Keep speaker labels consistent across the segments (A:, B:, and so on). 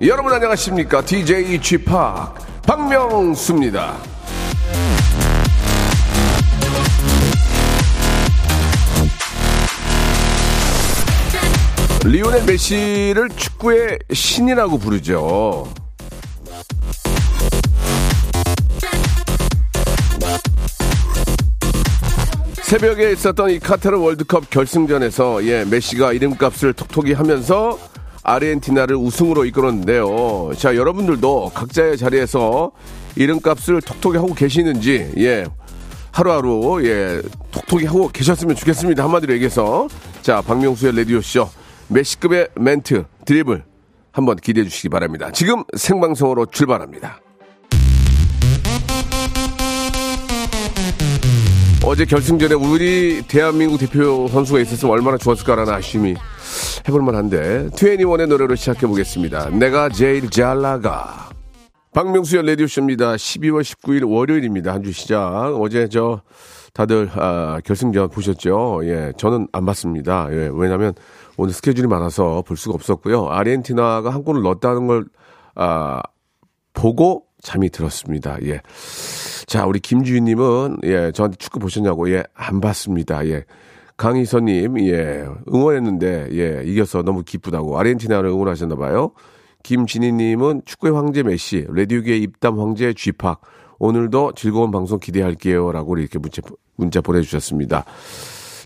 A: 여러분 안녕하십니까 DJ 지팍 박명수입니다 리오넬 메시를 축구의 신이라고 부르죠. 새벽에 있었던 이 카타르 월드컵 결승전에서 예, 메시가 이름값을 톡톡히 하면서 아르헨티나를 우승으로 이끌었는데요. 자, 여러분들도 각자의 자리에서 이름값을 톡톡히 하고 계시는지 예. 하루하루 예, 톡톡히 하고 계셨으면 좋겠습니다. 한마디로 얘기해서 자, 박명수의 레디오 쇼 메시급의 멘트, 드리블 한번 기대해 주시기 바랍니다. 지금 생방송으로 출발합니다. 어제 결승전에 우리 대한민국 대표 선수가 있었으면 얼마나 좋았을까라는 아쉬움이 해볼만 한데, 21의 노래로 시작해 보겠습니다. 내가 제일 잘 나가. 박명수의 라디오쇼입니다. 12월 19일 월요일입니다. 한 주 시작. 어제 저, 다들, 아, 결승전 보셨죠? 예, 저는 안 봤습니다. 예, 왜냐면 오늘 스케줄이 많아서 볼 수가 없었고요. 아르헨티나가 한 골을 넣었다는 걸, 아, 보고 잠이 들었습니다. 예. 자, 우리 김주희님은, 예, 저한테 축구 보셨냐고, 예, 안 봤습니다. 예. 강희선님, 예, 응원했는데, 예, 이겨서 너무 기쁘다고, 아르헨티나를 응원하셨나봐요. 김진희님은 축구의 황제 메시, 레디오계의 입담 황제 쥐팍, 오늘도 즐거운 방송 기대할게요. 라고 이렇게 문자, 문자 보내주셨습니다.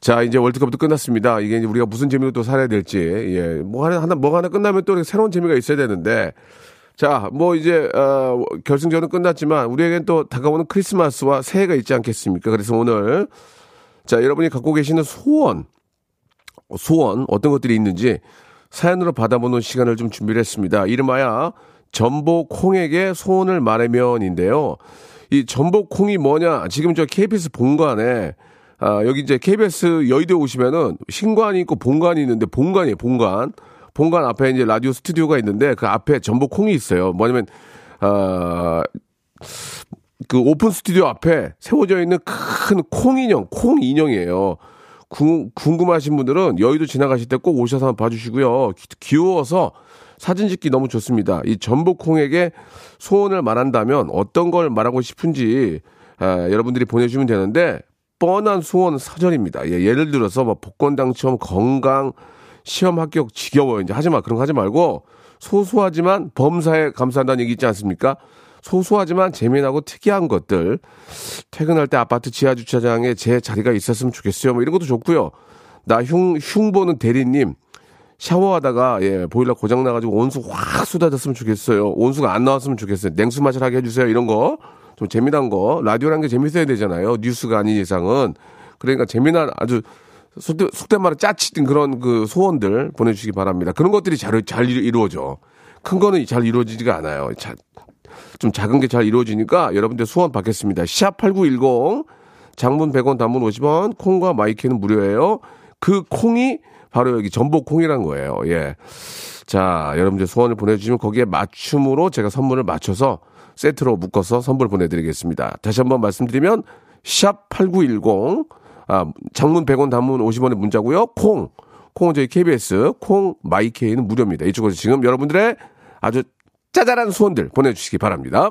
A: 자, 이제 월드컵도 끝났습니다. 이게 우리가 무슨 재미로 또 살아야 될지, 예, 뭐 하나, 하나, 뭐 하나 끝나면 또 새로운 재미가 있어야 되는데, 자, 뭐 이제 어, 결승전은 끝났지만 우리에겐 또 다가오는 크리스마스와 새해가 있지 않겠습니까? 그래서 오늘 자 여러분이 갖고 계시는 소원, 소원 어떤 것들이 있는지 사연으로 받아보는 시간을 좀 준비를 했습니다. 이름하여 전복콩에게 소원을 말하면인데요. 이 전복콩이 뭐냐? 지금 저 KBS 본관에 아, 여기 이제 KBS 여의도에 오시면은 신관이 있고 본관이 있는데 본관이에요, 본관. 본관 앞에 이제 라디오 스튜디오가 있는데 그 앞에 전복 콩이 있어요. 뭐냐면 아, 그 오픈 스튜디오 앞에 세워져 있는 큰 콩 인형, 콩 인형이에요. 궁, 궁금하신 분들은 여의도 지나가실 때 꼭 오셔서 한번 봐주시고요. 귀여워서 사진 찍기 너무 좋습니다. 이 전복콩에게 소원을 말한다면 어떤 걸 말하고 싶은지 아, 여러분들이 보내주시면 되는데 뻔한 소원 사전입니다. 예, 예를 들어서 뭐 복권 당첨, 건강, 시험 합격 지겨워 이제 하지 마 그런 거 하지 말고 소소하지만 범사에 감사한다는 얘기 있지 않습니까? 소소하지만 재미나고 특이한 것들 퇴근할 때 아파트 지하 주차장에 제 자리가 있었으면 좋겠어요. 뭐 이런 것도 좋고요. 나 흉 흉 보는 대리님 샤워하다가 예 보일러 고장 나가지고 온수 확 쏟아졌으면 좋겠어요. 온수가 안 나왔으면 좋겠어요. 냉수 마찰 하게 해주세요. 이런 거 좀 재미난 거 라디오란 게 재밌어야 되잖아요. 뉴스가 아닌 이상은 그러니까 재미난 아주 속된 말로 짜치든 그런 그 소원들 보내주시기 바랍니다. 그런 것들이 잘, 잘 이루어져. 큰 거는 잘 이루어지지가 않아요. 자, 좀 작은 게 잘 이루어지니까 여러분들 소원 받겠습니다. 샵8910 장문 100원 단문 50원 콩과 마이크는 무료예요. 그 콩이 바로 여기 전복 콩이란 거예요. 예. 자, 여러분들 소원을 보내주시면 거기에 맞춤으로 제가 선물을 맞춰서 세트로 묶어서 선물 보내드리겠습니다. 다시 한번 말씀드리면 샵 8910 아, 장문 100원, 단문 50원의 문자고요. 콩, 콩은 저희 KBS, 콩, 마이케이는 무료입니다. 이쪽으로 지금 여러분들의 아주 짜잘한 소원들 보내주시기 바랍니다.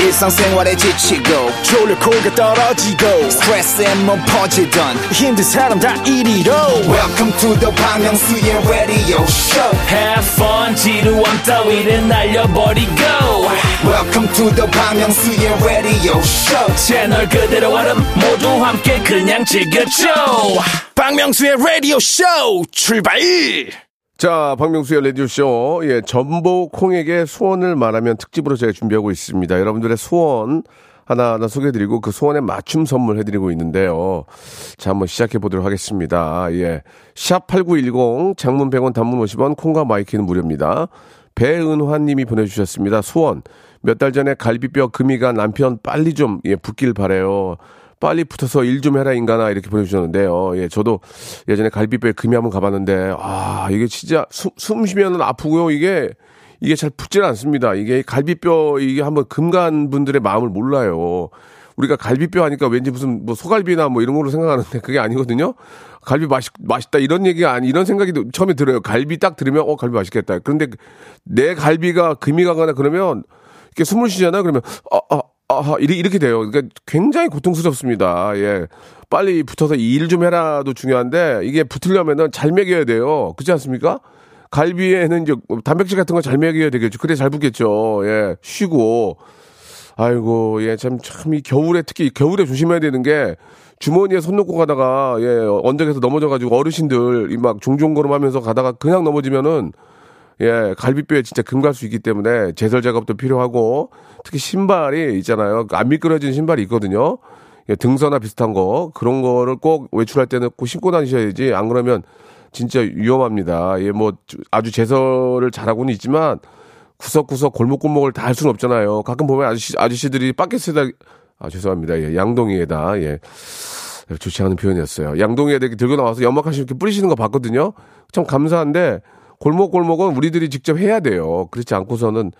B: 일상생활에 지치고, 졸려 코가 떨어지고, 스트레스에 몸 퍼지던, 힘든 사람 다 이리로. welcome to the Bang Myung-soo's radio show
C: Have fun 지루함 따위를 날려버리고
B: welcome to the Bang Myung-soo's radio show
C: 채널 그대로 얼음 모두 함께 그냥 즐겨줘
A: 박명수의 라디오 쇼 출발!
D: 자, 박명수의 라디오쇼. 예, 전복 콩에게 소원을 말하면 특집으로 제가 준비하고 있습니다. 여러분들의 소원 하나하나 소개해드리고 그 소원에 맞춤 선물 해드리고 있는데요. 자, 한번 시작해 보도록 하겠습니다. 예. 샵8910 장문 100원 단문 50원 콩과 마이키는 무료입니다. 배은화 님이 보내주셨습니다. 소원. 몇 달 전에 갈비뼈 금이 간 남편 빨리 좀, 예, 붙길 바래요.
A: 빨리 붙어서 일 좀 해라 인간아 이렇게 보내주셨는데요. 예, 저도 예전에 갈비뼈에 금이 한번 가봤는데 아 이게 진짜 숨, 숨 쉬면 아프고요. 이게 이게 잘 붙질 않습니다. 이게 갈비뼈 이게 한번 금간 분들의 마음을 몰라요. 우리가 갈비뼈 하니까 왠지 무슨 뭐 소갈비나 뭐 이런 걸로 생각하는데 그게 아니거든요. 갈비 맛있, 맛있다 이런 얘기가 아니 이런 생각이 처음에 들어요. 갈비 딱 들으면 어 갈비 맛있겠다. 그런데 내 갈비가 금이 가거나 그러면 이렇게 숨을 쉬잖아요. 그러면 아, 아, 아, 이렇게 돼요. 그러니까 굉장히 고통스럽습니다. 예. 빨리 붙어서 일 좀 해라도 중요한데 이게 붙으려면은 잘 먹여야 돼요. 그렇지 않습니까? 갈비에는 이제 단백질 같은 거 잘 먹여야 되겠죠. 그래 잘 붙겠죠. 예. 쉬고. 아이고, 예, 참, 참, 이 겨울에, 특히 겨울에 조심해야 되는 게, 주머니에 손 놓고 가다가, 예, 언덕에서 넘어져가지고 어르신들, 막 종종 걸음 하면서 가다가 그냥 넘어지면은, 예, 갈비뼈에 진짜 금갈수 있기 때문에 제설 작업도 필요하고 특히 신발이 있잖아요. 안 미끄러지는 신발이 있거든요. 예, 등서나 비슷한 거 그런 거를 꼭 외출할 때는 꼭 신고 다니셔야지 안 그러면 진짜 위험합니다. 예, 뭐 아주 제설을 잘하고는 있지만 구석구석 골목골목을 다 할 수는 없잖아요. 가끔 보면 아저씨 아저씨들이 바켓에다 아 죄송합니다. 예, 양동이에다 예. 좋지 않은 표현이었어요. 양동이에다 이렇게 들고 나와서 연막하시 이렇게 뿌리시는 거 봤거든요. 참 감사한데 골목골목은 우리들이 직접 해야 돼요. 그렇지 않고서는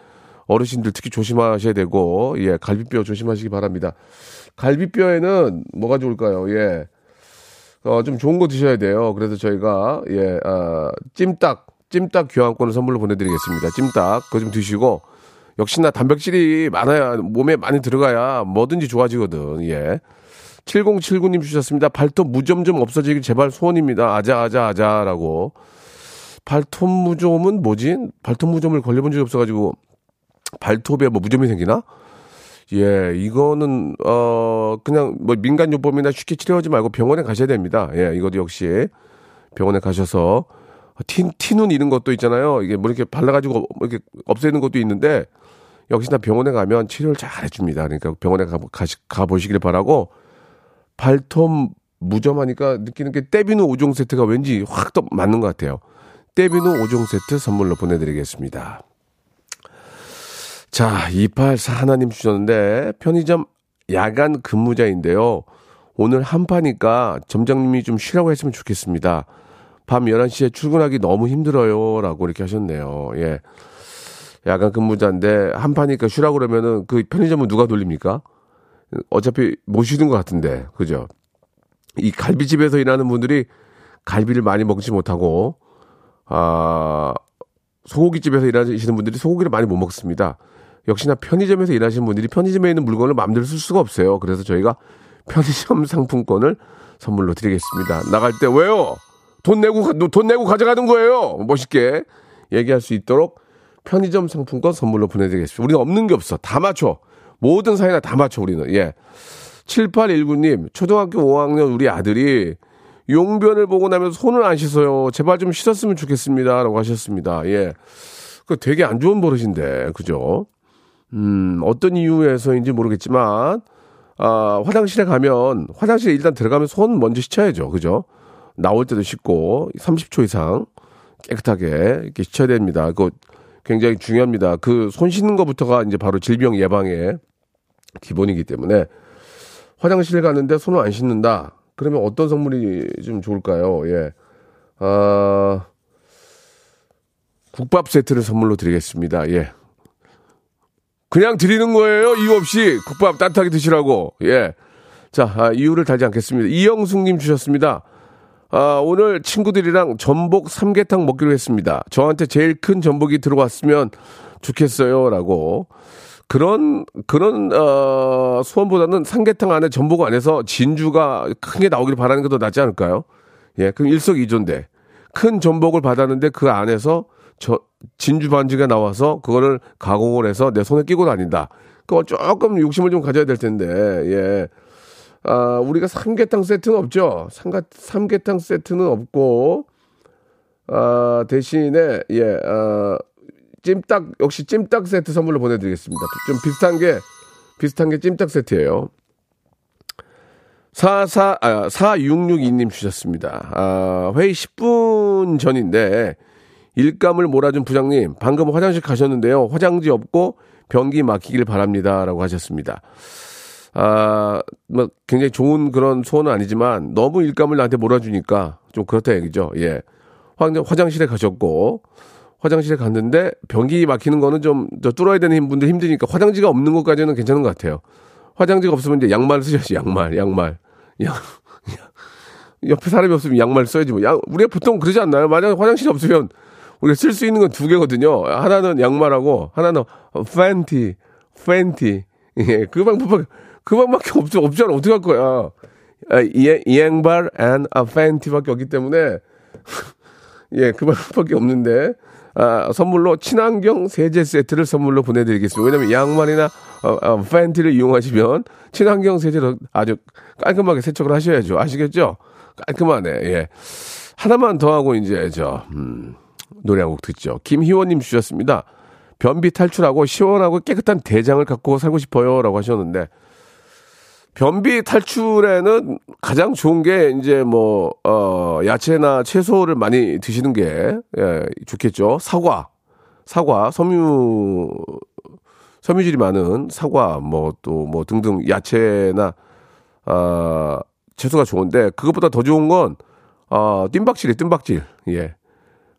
A: 어르신들 특히 조심하셔야 되고, 예, 갈비뼈 조심하시기 바랍니다. 갈비뼈에는 뭐가 좋을까요? 예. 어, 좀 좋은 거 드셔야 돼요. 그래서 저희가, 예, 아, 찜닭, 찜닭 교환권을 선물로 보내드리겠습니다. 찜닭, 그거 좀 드시고, 역시나 단백질이 많아야, 몸에 많이 들어가야 뭐든지 좋아지거든, 예. 7079님 주셨습니다. 발톱 무좀 좀 없어지길 제발 소원입니다. 아자, 아자, 아자라고. 발톱 무좀은 뭐지? 발톱 무좀을 걸려본 적이 없어가지고 발톱에 뭐 무좀이 생기나? 예, 이거는 어 그냥 뭐 민간 요법이나 쉽게 치료하지 말고 병원에 가셔야 됩니다. 예, 이것도 역시 병원에 가셔서 티, 티눈 이런 것도 있잖아요. 이게 뭐 이렇게 발라가지고 뭐 이렇게 없애는 것도 있는데 역시나 병원에 가면 치료를 잘 해줍니다. 그러니까 병원에 가, 가, 가 보시길 바라고 발톱 무좀하니까 느끼는 게 떼비누 5종 세트가 왠지 확 더 맞는 것 같아요. 떼비누 5종 세트 선물로 보내드리겠습니다. 자, 284 하나님 주셨는데, 편의점 야간 근무자인데요. 오늘 한파니까 점장님이 좀 쉬라고 했으면 좋겠습니다. 밤 11시에 출근하기 너무 힘들어요. 라고 이렇게 하셨네요. 예. 야간 근무자인데, 한파니까 쉬라고 그러면은 그 편의점은 누가 돌립니까? 어차피 못 쉬는 것 같은데, 그죠? 이 갈비집에서 일하는 분들이 갈비를 많이 먹지 못하고, 아, 소고기집에서 일하시는 분들이 소고기를 많이 못 먹습니다. 역시나 편의점에서 일하시는 분들이 편의점에 있는 물건을 마음대로 쓸 수가 없어요. 그래서 저희가 편의점 상품권을 선물로 드리겠습니다. 나갈 때 왜요? 돈 내고 돈 내고 가져가는 거예요. 멋있게 얘기할 수 있도록 편의점 상품권 선물로 보내드리겠습니다. 우리는 없는 게 없어. 다 맞춰. 모든 사이나 다 맞춰 우리는. 예. 7819님 초등학교 5학년 우리 아들이 용변을 보고 나면 손을 안 씻어요. 제발 좀 씻었으면 좋겠습니다. 라고 하셨습니다. 예. 그 되게 안 좋은 버릇인데, 그죠? 음, 어떤 이유에서인지 모르겠지만, 아, 화장실에 가면, 화장실에 일단 들어가면 손 먼저 씻어야죠. 그죠? 나올 때도 씻고, 30초 이상 깨끗하게 이렇게 씻어야 됩니다. 그거 굉장히 중요합니다. 그 손 씻는 것부터가 이제 바로 질병 예방의 기본이기 때문에 화장실 가는데 손을 안 씻는다. 그러면 어떤 선물이 좀 좋을까요? 예. 아, 국밥 세트를 선물로 드리겠습니다. 예. 그냥 드리는 거예요. 이유 없이 국밥 따뜻하게 드시라고. 예. 자, 아, 이유를 달지 않겠습니다. 이영숙님 주셨습니다. 아, 오늘 친구들이랑 전복 삼계탕 먹기로 했습니다. 저한테 제일 큰 전복이 들어왔으면 좋겠어요. 라고. 그런 그런 어 소원보다는 삼계탕 안에 전복 안에서 진주가 크게 나오길 바라는 게 더 낫지 않을까요? 예, 그럼 일석이조인데 큰 전복을 받았는데 그 안에서 저 진주 반지가 나와서 그거를 가공을 해서 내 손에 끼고 다닌다. 그거 조금 욕심을 좀 가져야 될 텐데 예. 아, 우리가 삼계탕 세트는 없죠. 삼가, 삼계탕 세트는 없고, 아, 대신에, 예, 아, 찜닭 역시 찜닭 세트 선물로 보내드리겠습니다. 좀 비슷한 게 비슷한 게 찜닭 세트예요. 44, 아, 4662님 주셨습니다. 아, 회의 10분 전인데, 일감을 몰아준 부장님, 방금 화장실 가셨는데요. 화장지 없고 변기 막히길 바랍니다. 라고 하셨습니다. 아, 뭐, 굉장히 좋은 그런 소원은 아니지만 너무 일감을 나한테 몰아주니까 좀 그렇다 얘기죠. 예. 화장, 화장실에 가셨고, 화장실에 갔는데 변기 막히는 거는 좀 뚫어야 되는 분들 힘드니까 화장지가 없는 것까지는 괜찮은 것 같아요. 화장지가 없으면 이제 양말 쓰셔야지, 양말, 양말. 양, 옆에 사람이 없으면 양말 써야지 뭐. 양, 우리가 보통 그러지 않나요? 만약 화장실이 없으면 우리가 쓸 수 있는 건 두 개거든요. 하나는 양말하고 하나는 팬티, 팬티. 예, 그 방법, 그 방법밖에 없죠. 없잖아. 어떻게 할 거야. 아, 이, 이 양발 and a 팬티밖에 없기 때문에 예, 그 방법밖에 없는데 아, 선물로 친환경 세제 세트를 선물로 보내드리겠습니다. 왜냐면 양말이나 어, 어, 팬티를 이용하시면 친환경 세제로 아주 깔끔하게 세척을 하셔야죠. 아시겠죠? 깔끔하네. 예. 하나만 더 하고 이제 저 음, 노래 한 곡 듣죠. 김희원님 주셨습니다. 변비 탈출하고 시원하고 깨끗한 대장을 갖고 살고 싶어요라고 하셨는데 변비 탈출에는 가장 좋은 게 이제 뭐, 어, 야채나 채소를 많이 드시는 게, 예, 좋겠죠. 사과, 사과, 섬유, 섬유질이 많은 사과, 뭐, 또, 뭐, 등등 야채나, 아, 채소가 좋은데, 그것보다 더 좋은 건, 어, 뜀박질이 뜀박질. 예.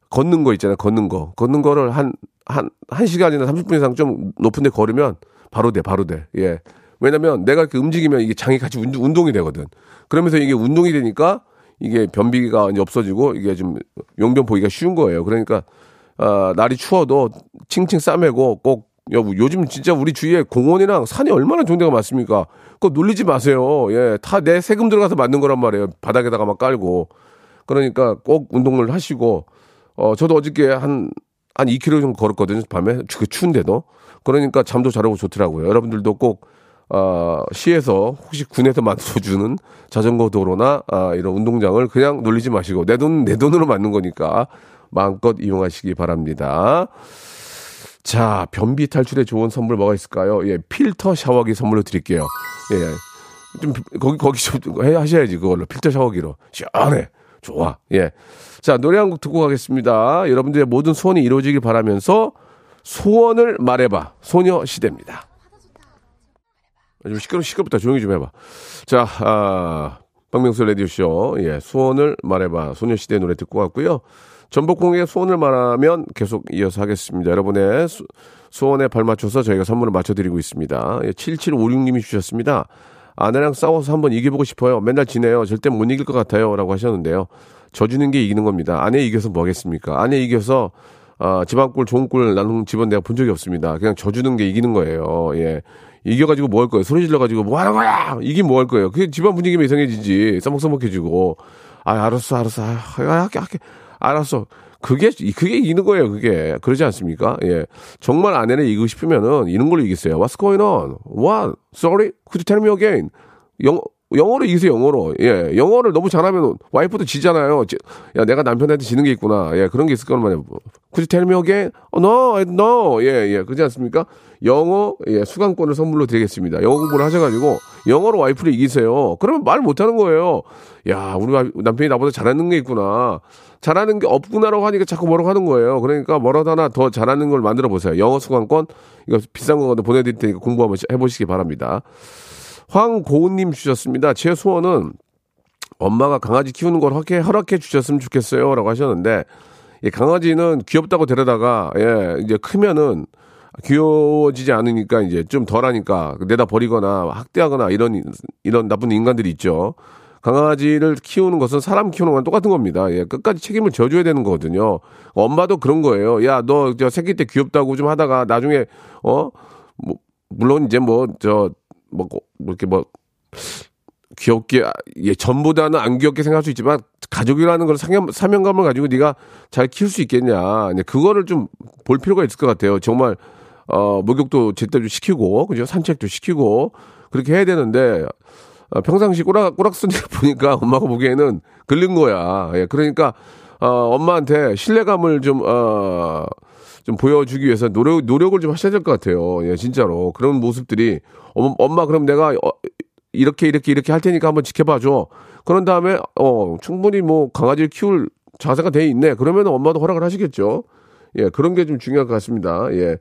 A: 걷는 거 있잖아요. 걷는 거. 걷는 거를 한, 한, 한 시간이나 30분 이상 좀 높은 데 걸으면 바로 돼, 바로 돼. 예. 왜냐면 내가 이렇게 움직이면 이게 장이 같이 운동, 이 되거든. 그러면서 이게 운동이 되니까 이게 변비가 이제 없어지고 이게 좀 용변 보기가 쉬운 거예요. 그러니까 아, 날이 추워도 칭칭 싸매고 꼭 여보 요즘 진짜 우리 주위에 공원이랑 산이 얼마나 좋은 데가 많습니까? 그거 놀리지 마세요. 예, 다 내 세금 들어가서 만든 거란 말이에요. 바닥에다가 막 깔고. 그러니까 꼭 운동을 하시고 어 저도 어저께 한한 한 2km 정도 걸었거든요. 밤에 그 추운데도. 그러니까 잠도 잘 오고 좋더라고요. 여러분들도 꼭 어, 시에서 혹시 군에서 만들어주는 자전거 도로나 아, 이런 운동장을 그냥 놀리지 마시고 내 돈, 내 돈으로 만든 거니까 마음껏 이용하시기 바랍니다. 자, 변비 탈출에 좋은 선물 뭐가 있을까요? 예, 필터 샤워기 선물로 드릴게요. 예, 좀, 거기, 거기 좀 해, 하셔야지, 그걸로. 필터 샤워기로. 시원해. 좋아. 예. 자, 노래 한 곡 듣고 가겠습니다. 여러분들의 모든 소원이 이루어지길 바라면서 소원을 말해봐. 소녀시대입니다. 좀 시끄러, 시끄럽다. 조용히 좀 해봐. 자, 아, 박명수 레디오쇼. 예, 소원을 말해봐. 소녀시대 노래 듣고 왔고요. 전복공의 소원을 말하면 계속 이어서 하겠습니다. 여러분의 소, 소원에 발맞춰서 저희가 선물을 맞춰드리고 있습니다. 예, 7756님이 주셨습니다. 아내랑 싸워서 한번 이겨보고 싶어요. 맨날 지내요. 절대 못 이길 것 같아요. 라고 하셨는데요. 져주는 게 이기는 겁니다. 아내 이겨서 뭐 하겠습니까? 아내 이겨서, 아, 집안꿀, 좋은 꿀 나누는 집은 내가 본 적이 없습니다. 그냥 져주는 게 이기는 거예요. 예. 이겨가지고 뭐 할 거예요? 소리 질러가지고 뭐 하는 거야? 이게 뭐 할 거예요? 그게 집안 분위기면 이상해지지. 써먹써먹해지고. 아, 알았어, 알았어. 아, 할게, 할게. 알았어. 그게, 그게 이기는 거예요, 그게. 그러지 않습니까? 예. 정말 아내를 이기고 싶으면은 이런 걸로 이기세요. What's going on? What? Sorry? Could you tell me again? 영, 영어로 이기세요, 영어로. 예. 영어를 너무 잘하면 와이프도 지잖아요. 야, 내가 남편한테 지는 게 있구나. 예. 그런 게 있을 거란 말이에요. Me again? Oh, no, no. 예, 예. 그렇지 않습니까? 영어, 예, 수강권을 선물로 드리겠습니다. 영어 공부를 하셔가지고 영어로 와이프를 이기세요. 그러면 말 못하는 거예요. 야, 우리 남편이 나보다 잘하는 게 있구나. 잘하는 게 없구나라고 하니까 자꾸 뭐라고 하는 거예요. 그러니까 뭐라도 하나 더 잘하는 걸 만들어 보세요. 영어 수강권 이거 비싼 거거든 보내드릴 테니까 공부 한번 해보시기 바랍니다. 황고은님 주셨습니다. 제 소원은 엄마가 강아지 키우는 걸 허락해, 허락해 주셨으면 좋겠어요. 라고 하셨는데, 예, 강아지는 귀엽다고 데려다가, 예, 이제 크면은 귀여워지지 않으니까 이제 좀 덜하니까 내다 버리거나 학대하거나 이런, 이런 나쁜 인간들이 있죠. 강아지를 키우는 것은 사람 키우는 건 똑같은 겁니다. 예, 끝까지 책임을 져줘야 되는 거거든요. 엄마도 그런 거예요. 야, 너 저 새끼 때 귀엽다고 좀 하다가 나중에 어, 뭐 물론 이제 뭐 저 뭐, 뭐 이렇게 뭐 귀엽게 예 전보다는 안 귀엽게 생각할 수 있지만 가족이라는 걸 사명, 사명감을 가지고 네가 잘 키울 수 있겠냐. 그거를 좀 볼 필요가 있을 것 같아요. 정말 어 목욕도 제대로 시키고 그죠 산책도 시키고 그렇게 해야 되는데 어, 평상시 꼬락, 꼬락선이 보니까 엄마가 보기에는 걸린 거야. 예, 그러니까, 어, 엄마한테 신뢰감을 좀, 어, 좀 보여주기 위해서 노력, 노력을 좀 하셔야 될 것 같아요. 예, 진짜로. 그런 모습들이, 엄마, 그럼 내가, 어, 이렇게, 이렇게, 이렇게 할 테니까 한번 지켜봐 줘. 그런 다음에, 어, 충분히 뭐, 강아지를 키울 자세가 돼 있네. 그러면 엄마도 허락을 하시겠죠. 예, 그런 게 좀 중요할 것 같습니다. 예.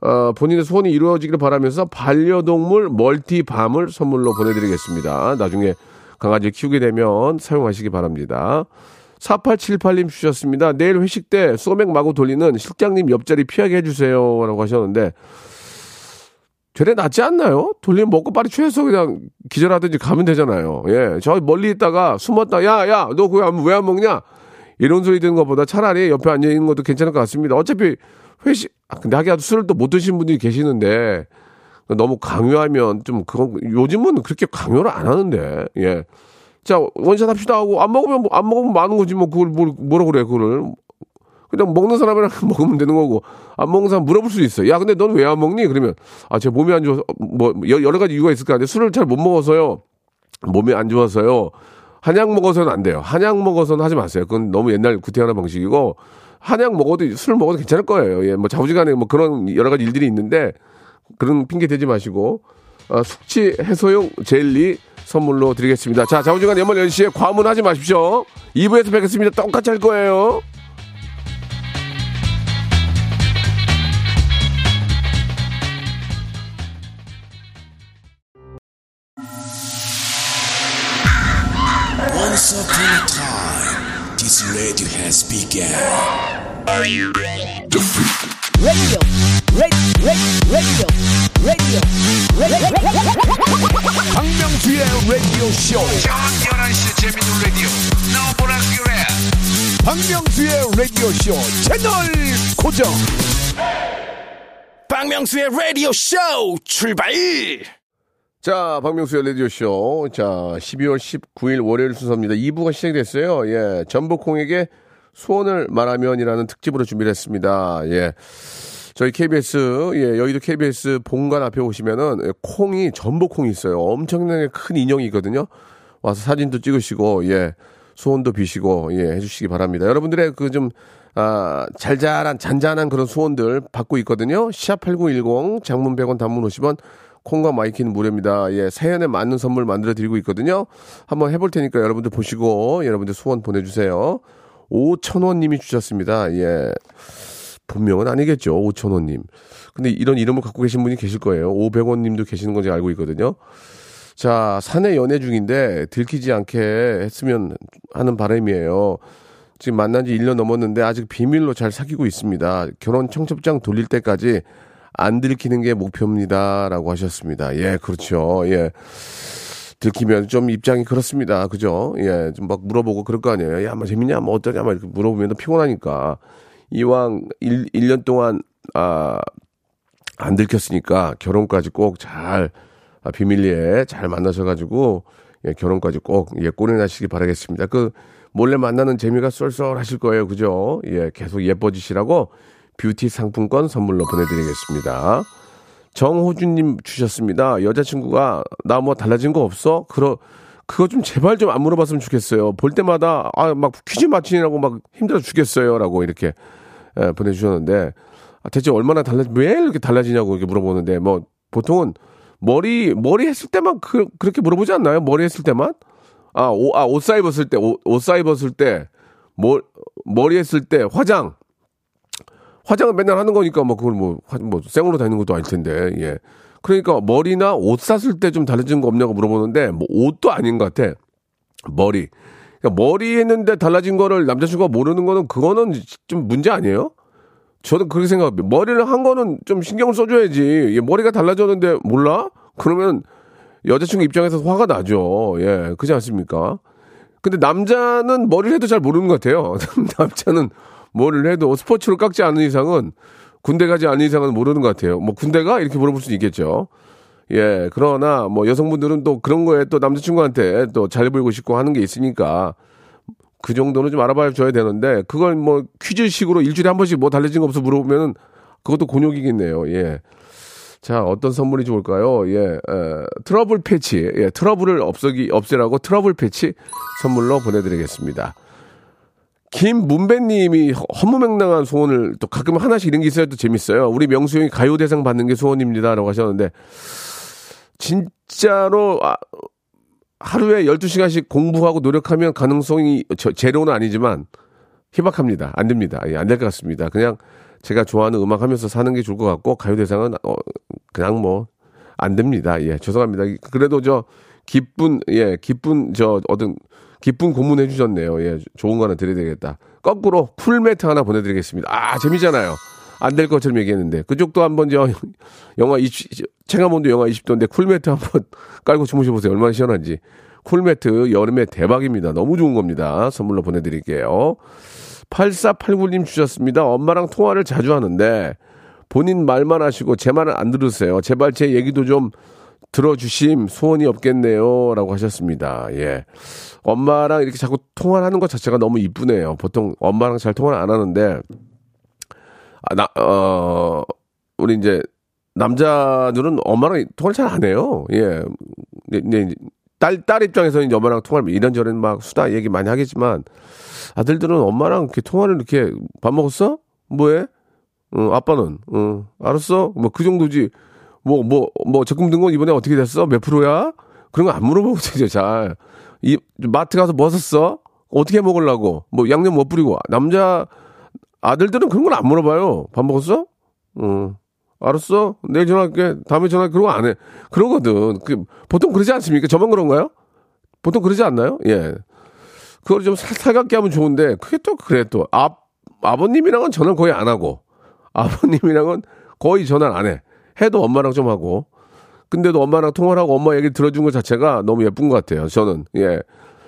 A: 어, 본인의 소원이 이루어지기를 바라면서 반려동물 멀티밤을 선물로 보내드리겠습니다. 나중에 강아지 키우게 되면 사용하시기 바랍니다. 4878님 주셨습니다. 내일 회식 때 소맥 마구 돌리는 실장님 옆자리 피하게 해주세요. 라고 하셨는데, 되레 낫지 않나요? 돌리면 먹고 빨리 취해서 그냥 기절하든지 가면 되잖아요. 예. 저 멀리 있다가 숨었다. 야, 야, 너 그거 왜 안 먹냐? 이런 소리 듣는 것보다 차라리 옆에 앉아있는 것도 괜찮을 것 같습니다. 어차피 회식, 아, 근데 하기야 술을 또 못 드신 분들이 계시는데, 너무 강요하면 좀 그건, 요즘은 그렇게 강요를 안 하는데, 예. 자, 원샷 합시다 하고, 안 먹으면, 뭐, 안 먹으면 많은 거지, 뭐, 그걸, 뭘, 뭐라 그래, 그거를. 그냥 먹는 사람이랑 먹으면 되는 거고, 안 먹는 사람 물어볼 수 있어. 야, 근데 넌 왜 안 먹니? 그러면, 아, 제 몸이 안 좋아서, 뭐, 여러 가지 이유가 있을 거 아니에요. 술을 잘 못 먹어서요. 몸이 안 좋아서요. 한약 먹어서는 안 돼요. 한약 먹어서는 하지 마세요. 그건 너무 옛날 구태하는 방식이고, 한약 먹어도, 술 먹어도 괜찮을 거예요. 예, 뭐, 자부지간에 뭐 그런 여러 가지 일들이 있는데, 그런 핑계 대지 마시고, 어, 숙취 해소용 젤리 선물로 드리겠습니다. 자, 자부지간 연말 10시에 과문하지 마십시오. 2부에서 뵙겠습니다. 똑같이 할 거예요.
B: This radio has begun.
E: radio, radio, radio.
B: 박명수의 라디오 쇼.
F: 저녁 11시 재밌는 라디오 너보라 그래
B: 박명수의 라디오 쇼 채널 고정. 박명수의 라디오 쇼 출발.
A: 자, 박명수의 라디오쇼. 자, 12월 19일 월요일 순서입니다. 2부가 시작이 됐어요. 예. 전복콩에게 소원을 말하면이라는 특집으로 준비를 했습니다. 예. 저희 KBS, 예, 여의도 KBS 본관 앞에 오시면은 콩이, 전복콩이 있어요. 엄청나게 큰 인형이 있거든요. 와서 사진도 찍으시고, 예. 소원도 비시고, 예, 해 주시기 바랍니다. 여러분들의 그 좀, 아, 잘잘한, 잔잔한 그런 소원들 받고 있거든요. 샵8910, 장문 100원, 단문 50원, 콩과 마이키는 무료입니다. 예, 사연에 맞는 선물 만들어 드리고 있거든요. 한번 해볼 테니까 여러분들 보시고 여러분들 소원 보내주세요. 오천원님이 주셨습니다. 예. 본명은 아니겠죠. 오천원님. 근데 이런 이름을 갖고 계신 분이 계실 거예요. 500원님도 계시는 건지 알고 있거든요. 자, 사내 연애 중인데 들키지 않게 했으면 하는 바람이에요. 지금 만난 지 1년 넘었는데 아직 비밀로 잘 사귀고 있습니다. 결혼 청첩장 돌릴 때까지 안 들키는 게 목표입니다. 라고 하셨습니다. 예, 그렇죠. 예. 들키면 좀 입장이 그렇습니다. 그죠? 예, 좀 막 물어보고 그럴 거 아니에요. 야, 뭐 재밌냐? 뭐 어떠냐? 막 이렇게 물어보면 피곤하니까. 이왕 1, 1년 동안, 아, 안 들켰으니까 결혼까지 꼭 잘, 아, 비밀리에 잘 만나셔가지고, 예, 결혼까지 꼭, 예, 꼴이 나시기 바라겠습니다. 그, 몰래 만나는 재미가 쏠쏠하실 거예요. 그죠? 예, 계속 예뻐지시라고 뷰티 상품권 선물로 보내드리겠습니다. 정호준님 주셨습니다. 여자친구가 나 뭐 달라진 거 없어? 그러 그거 좀 제발 좀 안 물어봤으면 좋겠어요. 볼 때마다 아 막 퀴즈 맞히느라고 막 힘들어 죽겠어요라고 이렇게 예, 보내주셨는데 아, 대체 얼마나 달라 왜 이렇게 달라지냐고 이렇게 물어보는데 뭐 보통은 머리 머리 했을 때만 그, 그렇게 물어보지 않나요? 머리 했을 때만 아옷 아, 옷 사 입었을 때옷 사 입었을 때 머, 머리 했을 때 화장 화장을 맨날 하는 거니까 뭐 그걸 뭐, 화- 뭐 생으로 다니는 것도 아닐 텐데, 예. 그러니까 머리나 옷 샀을 때 좀 달라진 거 없냐고 물어보는데, 뭐 옷도 아닌 것 같아. 머리. 그러니까 머리 했는데 달라진 거를 남자친구가 모르는 거는 그거는 좀 문제 아니에요? 저는 그렇게 생각합니다. 머리를 한 거는 좀 신경을 써줘야지. 예, 머리가 달라졌는데 몰라? 그러면 여자친구 입장에서 화가 나죠. 예, 그렇지 않습니까? 근데 남자는 머리를 해도 잘 모르는 것 같아요. 남자는 머리를 해도 스포츠로 깎지 않는 이상은 군대 가지 않는 이상은 모르는 것 같아요. 뭐 군대가 이렇게 물어볼 수 있겠죠. 예, 그러나 뭐 여성분들은 또 그런 거에 또 남자친구한테 또 잘 보이고 싶고 하는 게 있으니까 그 정도는 좀 알아봐 줘야 되는데 그걸 뭐 퀴즈식으로 일주일에 한 번씩 뭐 달라진 거 없어 물어보면은 그것도 곤욕이겠네요. 예. 자, 어떤 선물이 좋을까요? 예, 에, 트러블 패치. 예, 트러블을 없애기, 없애라고 트러블 패치 선물로 보내드리겠습니다. 김문배님이 허무맹랑한 소원을 또 가끔 하나씩 이런 게 있어야 또 재밌어요. 우리 명수 형이 가요대상 받는 게 소원입니다. 라고 하셨는데, 진짜로, 아, 하루에 12시간씩 공부하고 노력하면 가능성이 저, 제로는 아니지만, 희박합니다. 안 됩니다. 예, 안될 것 같습니다. 그냥 제가 좋아하는 음악 하면서 사는 게 좋을 것 같고 가요 대상은 어, 그냥 뭐 안 됩니다. 예, 죄송합니다. 그래도 저 기쁜 예 기쁜 저 어떤 기쁜 고문 해 주셨네요. 예, 좋은 거 하나 드려야 되겠다. 거꾸로 풀매트 하나 보내드리겠습니다. 아 재미잖아요. 안 될 것처럼 얘기했는데 그쪽도 한번 저 영하 20 체감온도 영하 20도인데 쿨매트 한번 깔고 주무셔 보세요. 얼마나 시원한지. 쿨매트 여름에 대박입니다. 너무 좋은 겁니다. 선물로 보내 드릴게요. 8489님 주셨습니다. 엄마랑 통화를 자주 하는데 본인 말만 하시고 제 말은 안 들으세요. 제발 제 얘기도 좀 들어주심 소원이 없겠네요. 라고 하셨습니다. 예. 엄마랑 이렇게 자꾸 통화를 하는 것 자체가 너무 이쁘네요. 보통 엄마랑 잘 통화를 안 하는데, 아, 나, 어, 우리 이제 남자들은 엄마랑 통화를 잘 안 해요. 예. 네, 네, 딸, 딸 입장에서는 이제 엄마랑 통화를 이런저런 막 수다 얘기 많이 하겠지만, 아들들은 엄마랑 이렇게 통화를 이렇게 밥 먹었어? 뭐해? 응, 아빠는, 응, 알았어? 뭐 그 정도지. 뭐, 뭐, 뭐, 적금 든건 이번에 어떻게 됐어? 몇 프로야? 그런 거 안 물어보거든요, 잘. 이, 마트 가서 뭐 샀어? 어떻게 먹으려고? 뭐, 양념 못 뿌리고. 남자, 아들들은 그런 걸안 물어봐요. 밥 먹었어? 응. 알았어? 내일 전화할게. 다음에 전화할게. 그런 거 안 해. 그러거든. 그, 보통 그러지 않습니까? 저만 그런가요? 보통 그러지 않나요? 예. 그걸 좀 살, 살갑게 하면 좋은데, 그게 또 그래, 또. 아, 아버님이랑은 전화를 거의 안 하고, 아버님이랑은 거의 전화를 안 해. 해도 엄마랑 좀 하고. 근데도 엄마랑 통화를 하고 엄마 얘기 들어준 것 자체가 너무 예쁜 것 같아요. 저는. 예.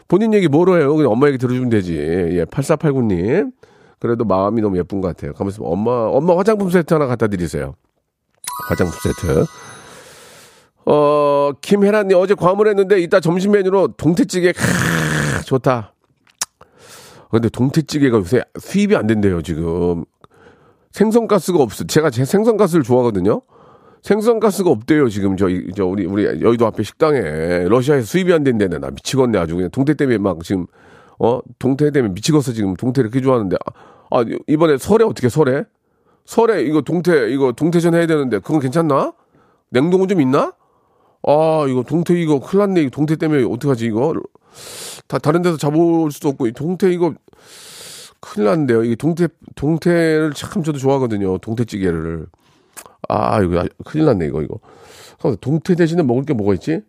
A: 본인 얘기 뭐로 해요? 그냥 엄마 얘기 들어주면 되지. 예. 8489님. 그래도 마음이 너무 예쁜 것 같아요. 가면서 엄마, 엄마 화장품 세트 하나 갖다 드리세요. 화장품 세트. 어, 김혜란님 어제 과물했는데 이따 점심 메뉴로 동태찌개, 캬, 좋다. 근데 동태찌개가 요새 수입이 안 된대요, 지금. 생선가스가 없어. 제가 제 생선가스를 좋아하거든요. 생선가스가 없대요, 지금 저, 저, 우리, 우리 여의도 앞에 식당에. 러시아에서 수입이 안 된대네. 나 미치겠네, 아주. 그냥 동태 때문에 막 지금, 어? 동태 때문에 미치겠어, 지금. 동태 이렇게 좋아하는데. 아, 아, 이번에 설에 어떻게 설에? 설에 이거 동태, 이거 동태전 해야 되는데, 그건 괜찮나? 냉동은 좀 있나? 아, 이거 동태 이거 큰일 났네. 이거 동태 때문에 어떡하지, 이거? 다 다른 데서 잡을 수도 없고, 이 동태 이거 큰일 났는데요. 이게 동태, 동태를 참 저도 좋아하거든요. 동태찌개를. 아, 이거 아, 큰일 났네, 이거, 이거. 동태 대신에 먹을 게 뭐가 있지?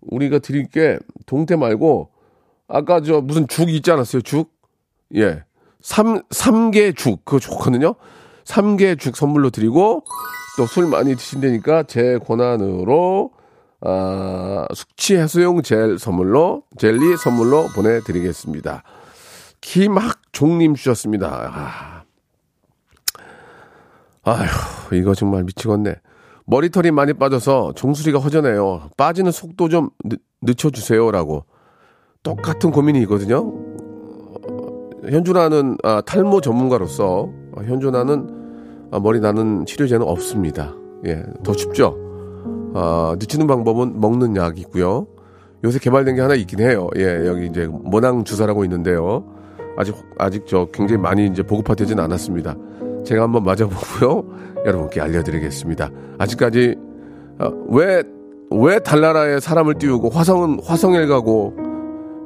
A: 우리가 드릴 게 동태 말고, 아까 저 무슨 죽 있지 않았어요? 죽? 예. 삼, 삼계 죽. 그거 좋거든요? 삼계 죽 선물로 드리고, 또 술 많이 드신다니까 제 권한으로, 아, 숙취 해소용 젤 선물로, 젤리 선물로 보내드리겠습니다. 김학종님 주셨습니다. 아. 아휴, 이거 정말 미치겠네. 머리털이 많이 빠져서 종소리가 허전해요. 빠지는 속도 좀 늦, 늦춰주세요라고. 똑같은 고민이 있거든요. 현준아는 아, 탈모 전문가로서 아, 현준아는 아, 머리 나는 치료제는 없습니다. 예, 더 쉽죠. 아, 늦추는 방법은 먹는 약이 있고요. 요새 개발된 게 하나 있긴 해요. 예, 여기 이제 모낭 주사라고 있는데요. 아직 아직 저 굉장히 많이 이제 보급화되지는 않았습니다. 제가 한번 맞아보고요. 여러분께 알려드리겠습니다. 아직까지 왜왜 왜 달나라에 사람을 띄우고 화성은 화성에 가고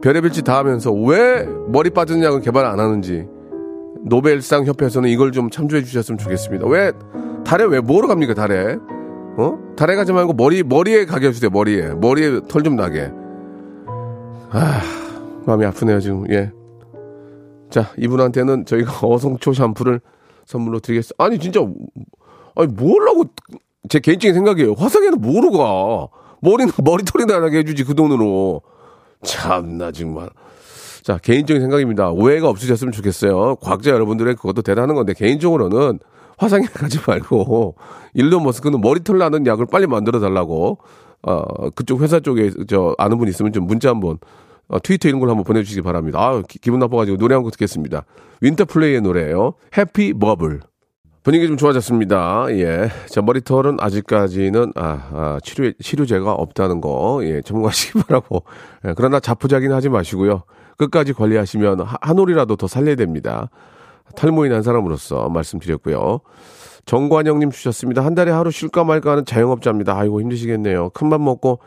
A: 별의별 짓 다 하면서 왜 머리 빠지는 약을 개발 안 하는지 노벨상 협회에서는 이걸 좀 참조해 주셨으면 좋겠습니다. 왜 달에 왜 뭐로 갑니까 달에? 어? 달에 가지 말고 머리 머리에 가게 해주세요. 머리에 머리에 털 좀 나게. 아 마음이 아프네요 지금. 예. 자 이분한테는 저희가 어성초 샴푸를 선물로 드리겠습니다. 아니 진짜 아니 뭐라고 제 개인적인 생각이에요. 화성에는 뭐로 가? 머리는 머리털이나 나게 해주지 그 돈으로. 참나 정말. 자 개인적인 생각입니다. 오해가 없으셨으면 좋겠어요. 과학자 여러분들의 그것도 대단한 건데 개인적으로는 화상에 가지 말고 일론 머스크는 머리털 나는 약을 빨리 만들어 달라고 어 그쪽 회사 쪽에 저 아는 분 있으면 좀 문자 한번 어, 트위터 이런 걸 한번 보내주시기 바랍니다. 아 기, 분 나빠가지고 노래 한 곡 듣겠습니다. 윈터 플레이의 노래예요. Happy Bubble. 분위기 좀 좋아졌습니다. 예. 자, 머리털은 아직까지는, 아, 아, 치료, 치료제가 없다는 거, 예, 참고하시기 바라고. 예, 그러나 자포자기는 하지 마시고요. 끝까지 관리하시면 한 올이라도 더 살려야 됩니다. 탈모인 한 사람으로서 말씀드렸고요. 정관영님 주셨습니다. 한 달에 하루 쉴까 말까 하는 자영업자입니다. 아이고, 힘드시겠네요. 큰맘 먹고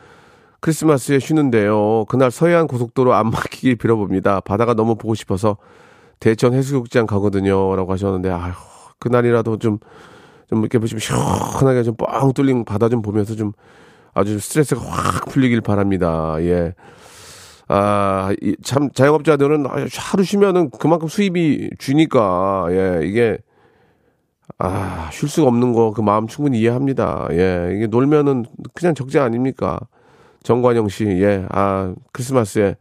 A: 크리스마스에 쉬는데요. 그날 서해안 고속도로 안 막히길 빌어봅니다. 바다가 너무 보고 싶어서 대천 해수욕장 가거든요. 라고 하셨는데, 아휴, 그날이라도 좀, 좀 이렇게 좀 시원하게 좀 뻥 뚫린 바다 좀 보면서 좀 아주 스트레스가 확 풀리길 바랍니다. 예. 아, 이, 참, 자영업자들은 하루 쉬면은 그만큼 수입이 주니까, 예, 이게, 아, 쉴 수가 없는 거 그 마음 충분히 이해합니다. 예, 이게 놀면은 그냥 적재 아닙니까? 정관영 씨, 예, 아, 크리스마스에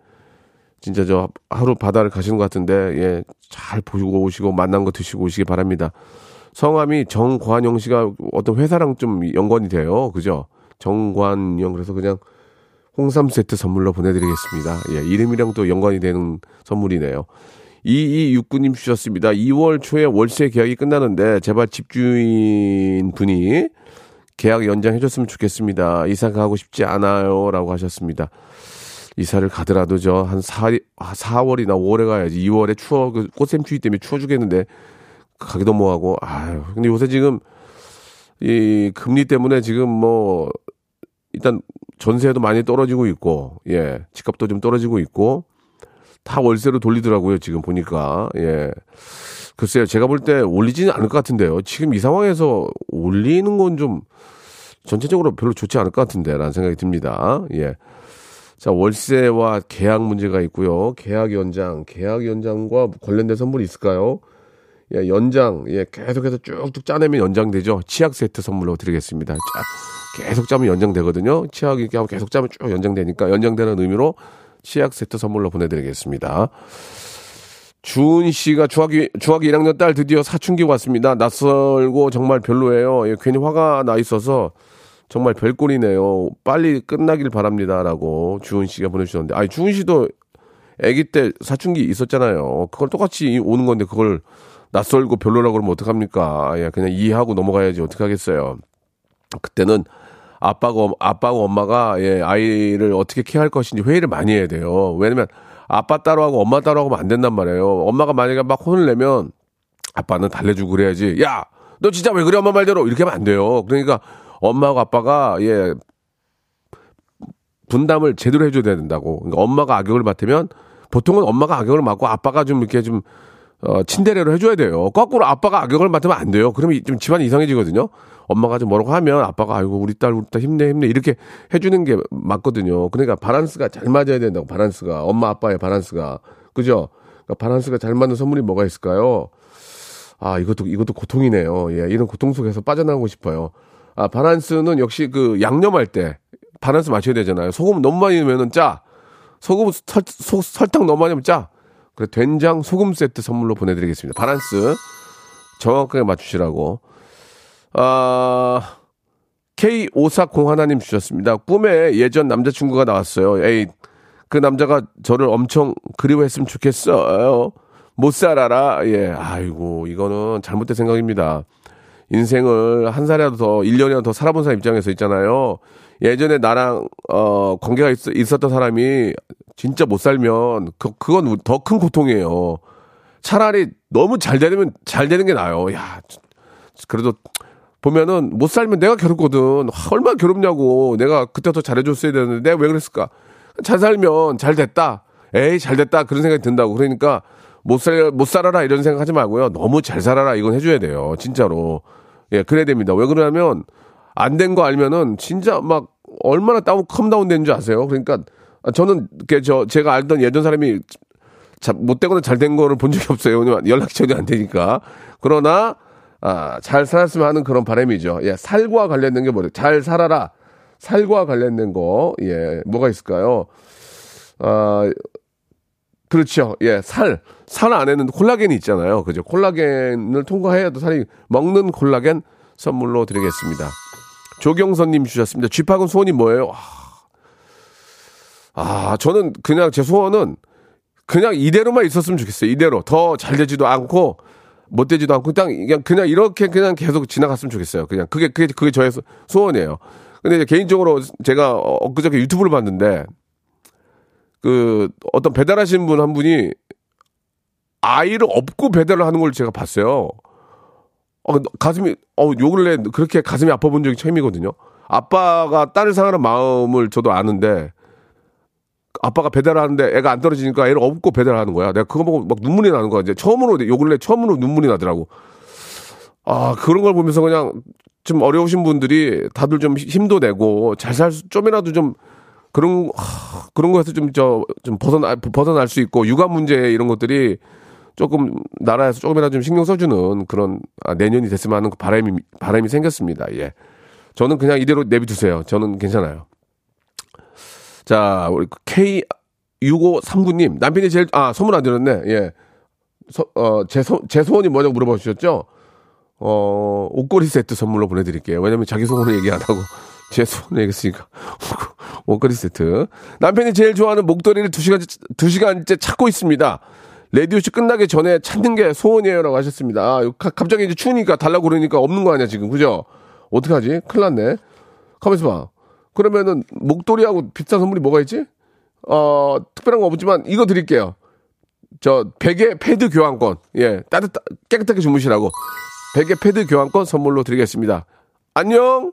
A: 진짜 저 하루 바다를 가시는 것 같은데, 예, 잘 보시고 오시고 만난 거 드시고 오시기 바랍니다. 성함이 정관영 씨가 어떤 회사랑 좀 연관이 돼요. 그죠? 정관영. 그래서 그냥 홍삼 세트 선물로 보내드리겠습니다. 예, 이름이랑 또 연관이 되는 선물이네요. 2269님 주셨습니다. 2월 초에 월세 계약이 끝나는데 제발 집주인 분이 계약 연장해줬으면 좋겠습니다. 이사 가고 싶지 않아요. 라고 하셨습니다. 이사를 가더라도 저 한 4, 4월이나 5월에 가야지. 2월에 추워, 그 꽃샘추위 때문에 추워 죽겠는데 가기도 뭐하고, 아유. 근데 요새 지금 이 금리 때문에 지금 뭐 일단 전세도 많이 떨어지고 있고, 예. 집값도 좀 떨어지고 있고, 다 월세로 돌리더라고요, 지금 보니까. 예. 글쎄요, 제가 볼 때 올리지는 않을 것 같은데요. 지금 이 상황에서 올리는 건 좀 전체적으로 별로 좋지 않을 것 같은데, 라는 생각이 듭니다. 예. 자, 월세와 계약 문제가 있고요. 계약 연장, 계약 연장과 관련된 선물이 있을까요? 예, 연장, 예, 계속해서 쭉쭉 짜내면 연장되죠. 치약 세트 선물로 드리겠습니다. 자, 계속 짜면 연장되거든요. 치약 이렇게 하면 계속 짜면 쭉 연장되니까 연장되는 의미로 치약 세트 선물로 보내드리겠습니다. 주은 씨가 중학교, 중학교 1학년 딸 드디어 사춘기 왔습니다. 낯설고 정말 별로예요. 예, 괜히 화가 나 있어서 정말 별꼴이네요. 빨리 끝나길 바랍니다라고 주은 씨가 보내주셨는데, 아니 주은 씨도 아기 때 사춘기 있었잖아요. 그걸 똑같이 오는 건데 그걸 낯설고 별로라고 그러면 어떡합니까? 예, 그냥 이해하고 넘어가야지 어떡하겠어요. 그때는 아빠가 아빠가 엄마가 예, 아이를 어떻게 케어할 것인지 회의를 많이 해야 돼요. 왜냐면 아빠 따로 하고 엄마 따로 하면 안 된단 말이에요. 엄마가 만약에 막 혼을 내면 아빠는 달래주고 그래야지. 야, 너 진짜 왜 그래 엄마 말대로 이렇게 하면 안 돼요. 그러니까 엄마하고 아빠가 예 분담을 제대로 해줘야 된다고. 그러니까 엄마가 악역을 맡으면 보통은 엄마가 악역을 맡고 아빠가 좀 이렇게 좀 어, 친데레로 해줘야 돼요. 거꾸로 아빠가 악역을 맡으면 안 돼요. 그러면 좀 집안이 이상해지거든요. 엄마가 좀 뭐라고 하면 아빠가 아이고 우리 딸 우리 딸 힘내 힘내 이렇게 해주는 게 맞거든요. 그러니까 바란스가 잘 맞아야 된다고 바란스가 엄마 아빠의 바란스가 그죠? 그러니까 바란스가 잘 맞는 선물이 뭐가 있을까요? 아 이것도 이것도 고통이네요. 예, 이런 고통 속에서 빠져나가고 싶어요. 아 바란스는 역시 그 양념할 때 바란스 맞춰야 되잖아요. 소금 너무 많이 넣으면은 짜. 소금 설, 소, 설탕 너무 많이 하면 짜. 그래 된장 소금 세트 선물로 보내드리겠습니다. 바란스 정확하게 맞추시라고. 아 K540 하나님 주셨습니다. 꿈에 예전 남자친구가 나왔어요. 에이 그 남자가 저를 엄청 그리워했으면 좋겠어요. 못 살아라. 예, 아이고 이거는 잘못된 생각입니다. 인생을 한 살이라도 더, 1년이라도 더 살아본 사람 입장에서 있잖아요. 예전에 나랑, 어, 관계가 있, 있었던 사람이 진짜 못 살면, 그, 그건 더 큰 고통이에요. 차라리 너무 잘 되면 잘 되는 게 나아요. 야, 그래도 보면은 못 살면 내가 괴롭거든. 얼마나 괴롭냐고. 내가 그때 더 잘해줬어야 되는데 내가 왜 그랬을까? 잘 살면 잘 됐다. 에이, 잘 됐다. 그런 생각이 든다고. 그러니까 못 살, 못 살아라 이런 생각 하지 말고요. 너무 잘 살아라 이건 해줘야 돼요. 진짜로. 예, 그래야 됩니다. 왜 그러냐면 안 된 거 알면은 진짜 막 얼마나 다운, calm down 되는 줄 아세요? 그러니까 저는 저 제가 알던 예전 사람이 못 되거나 잘 된 거를 본 적이 없어요. 왜냐면 연락이 전혀 안 되니까. 그러나 아, 잘 살았으면 하는 그런 바람이죠. 예, 살과 관련된 게 뭐예요? 잘 살아라. 살과 관련된 거, 예, 뭐가 있을까요? 아, 그렇죠. 예, 살. 살 안에는 콜라겐이 있잖아요. 그죠? 콜라겐을 통과해야도 살이 먹는 콜라겐 선물로 드리겠습니다. 조경선님 주셨습니다. 쥐팍은 소원이 뭐예요? 아, 저는 그냥 제 소원은 그냥 이대로만 있었으면 좋겠어요. 이대로. 더 잘 되지도 않고, 못 되지도 않고, 그냥, 그냥 이렇게 그냥 계속 지나갔으면 좋겠어요. 그냥 그게, 그게, 그게 저의 소원이에요. 근데 개인적으로 제가 엊그저께 유튜브를 봤는데, 그, 어떤 배달하시는 분 한 분이 아이를 업고 배달을 하는 걸 제가 봤어요. 어, 가슴이, 어, 요 근래 그렇게 가슴이 아파 본 적이 처음이거든요. 아빠가 딸을 사랑하는 마음을 저도 아는데, 아빠가 배달하는데 애가 안 떨어지니까 애를 업고 배달하는 거야. 내가 그거 보고 막 눈물이 나는 거야. 이제 처음으로 요 근래 처음으로 눈물이 나더라고. 아 그런 걸 보면서 그냥 좀 어려우신 분들이 다들 좀 힘도 내고 잘살수 좀이라도 좀 그런 하, 그런 거에서 좀저좀 벗어나 벗어날 수 있고 육아 문제 이런 것들이 조금 나라에서 조금이라도 좀 신경 써주는 그런 아, 내년이 됐으면 하는 그 바람이 바람이 생겼습니다. 예. 저는 그냥 이대로 내비두세요. 저는 괜찮아요. 자, 우리 K6539님. 남편이 제일, 아, 소문 안 들었네. 예. 소, 어, 제, 소원이 뭐냐고 물어봐 주셨죠? 어, 옷걸이 세트 선물로 보내드릴게요. 왜냐면 자기 소원을 얘기 안 하고 제 소원을 얘기했으니까. 옷걸이 세트. 남편이 제일 좋아하는 목도리를 두 시간, 두 시간째 찾고 있습니다. 레디오씨 끝나기 전에 찾는 게 소원이에요라고 하셨습니다. 아, 가- 갑자기 이제 추우니까 달라고 그러니까 없는 거 아니야, 지금. 그죠? 어떡하지? 큰일 났네. 가만있어 봐. 그러면은 목도리하고 비싼 선물이 뭐가 있지? 어, 특별한 거 없지만 이거 드릴게요. 저 베개 패드 교환권. 예. 따뜻 깨끗하게 주무시라고. 베개 패드 교환권 선물로 드리겠습니다. 안녕.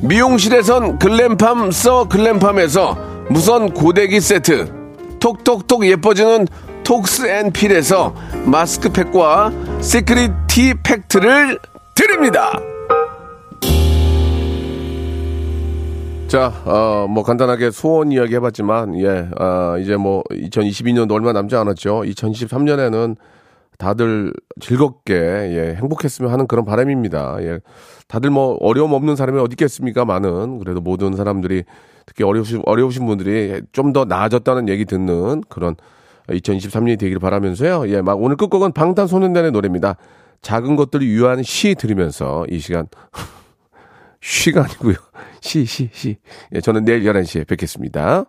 A: 미용실에선 글램팜 써 글램팜에서 무선 고데기 세트, 톡톡톡 예뻐지는 톡스 앤 필에서 마스크팩과 시크릿 티 팩트를 드립니다. 자, 어, 뭐 간단하게 소원 이야기 해봤지만, 예, 아, 이제 뭐 2022년도 얼마 남지 않았죠. 2023년에는 다들 즐겁게, 예, 행복했으면 하는 그런 바람입니다. 예, 다들 뭐 어려움 없는 사람이 어디 있겠습니까? 많은. 그래도 모든 사람들이 특히 어려우신, 어려우신 분들이 좀 더 나아졌다는 얘기 듣는 그런 2023년이 되기를 바라면서요. 예, 막 오늘 끝곡은 방탄소년단의 노래입니다. 작은 것들을 위한 시 들으면서 이 시간 쉬가 아니고요. 시, 시, 시. 예, 저는 내일 11시에 뵙겠습니다.